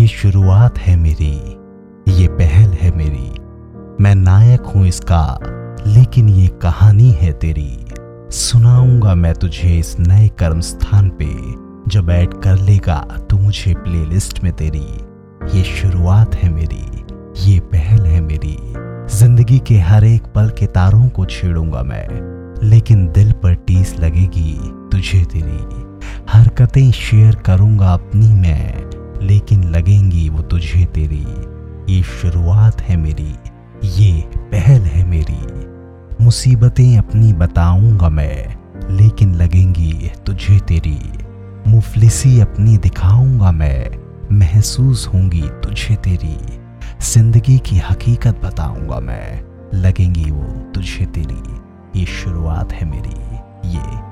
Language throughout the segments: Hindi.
ये शुरुआत है मेरी, ये पहल है मेरी। मैं नायक हूँ इसका, लेकिन ये कहानी है तेरी। सुनाऊँगा मैं तुझे इस नए कर्म स्थान पे जब ऐड कर लेगा तू मुझे प्लेलिस्ट में तेरी। ये शुरुआत है मेरी, ये पहल है मेरी। ज़िंदगी के हर एक पल के तारों को छेड़ूँगा मैं, लेकिन दिल पर टीस लगेगी तुझे तेरी। हरकतें शेयर करूँगा अपनी मैं लेकिन लगेंगी वो तुझे तेरी। ये शुरुआत है मेरी, ये पहल है मेरी। मुसीबतें अपनी बताऊँगा मैं, लेकिन लगेंगी तुझे तेरी। मुफलिसी अपनी दिखाऊँगा मैं, महसूस होंगी तुझे तेरी। ज़िंदगी की हकीकत बताऊँगा मैं, लगेंगी वो तुझे तेरी। ये शुरुआत है मेरी, ये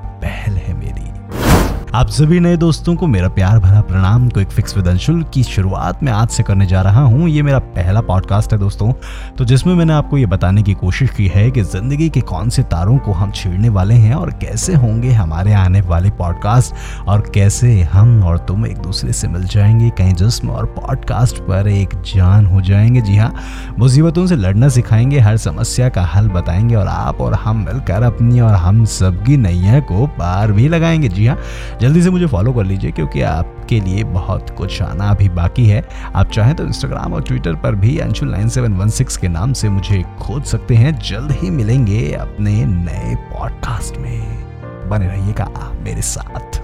आप सभी नए दोस्तों को मेरा प्यार भरा प्रणाम को एक फिक्स विद अंशुल की शुरुआत में आज से करने जा रहा हूँ। ये मेरा पहला पॉडकास्ट है दोस्तों। तो जिसमें मैंने आपको ये बताने की कोशिश की है कि ज़िंदगी के कौन से तारों को हम छेड़ने वाले हैं और कैसे होंगे हमारे आने वाले पॉडकास्ट और कैसे हम और तुम एक दूसरे से मिल जाएँगे कहीं जिस्म और पॉडकास्ट पर एक जान हो जाएँगे। जी हाँ मुसीबतों से लड़ना सिखाएँगे, हर समस्या का हल बताएँगे और आप और हम मिलकर अपनी और हम सबकी नैया को पार भी लगाएँगे। जी हाँ जल्दी से मुझे फॉलो कर लीजिए, क्योंकि आपके लिए बहुत कुछ आना अभी बाकी है। आप चाहें तो इंस्टाग्राम और ट्विटर पर भी Anshul nine seven one six के नाम से मुझे खोज सकते हैं। जल्द ही मिलेंगे अपने नए पॉडकास्ट में। बने रहिएगा मेरे साथ।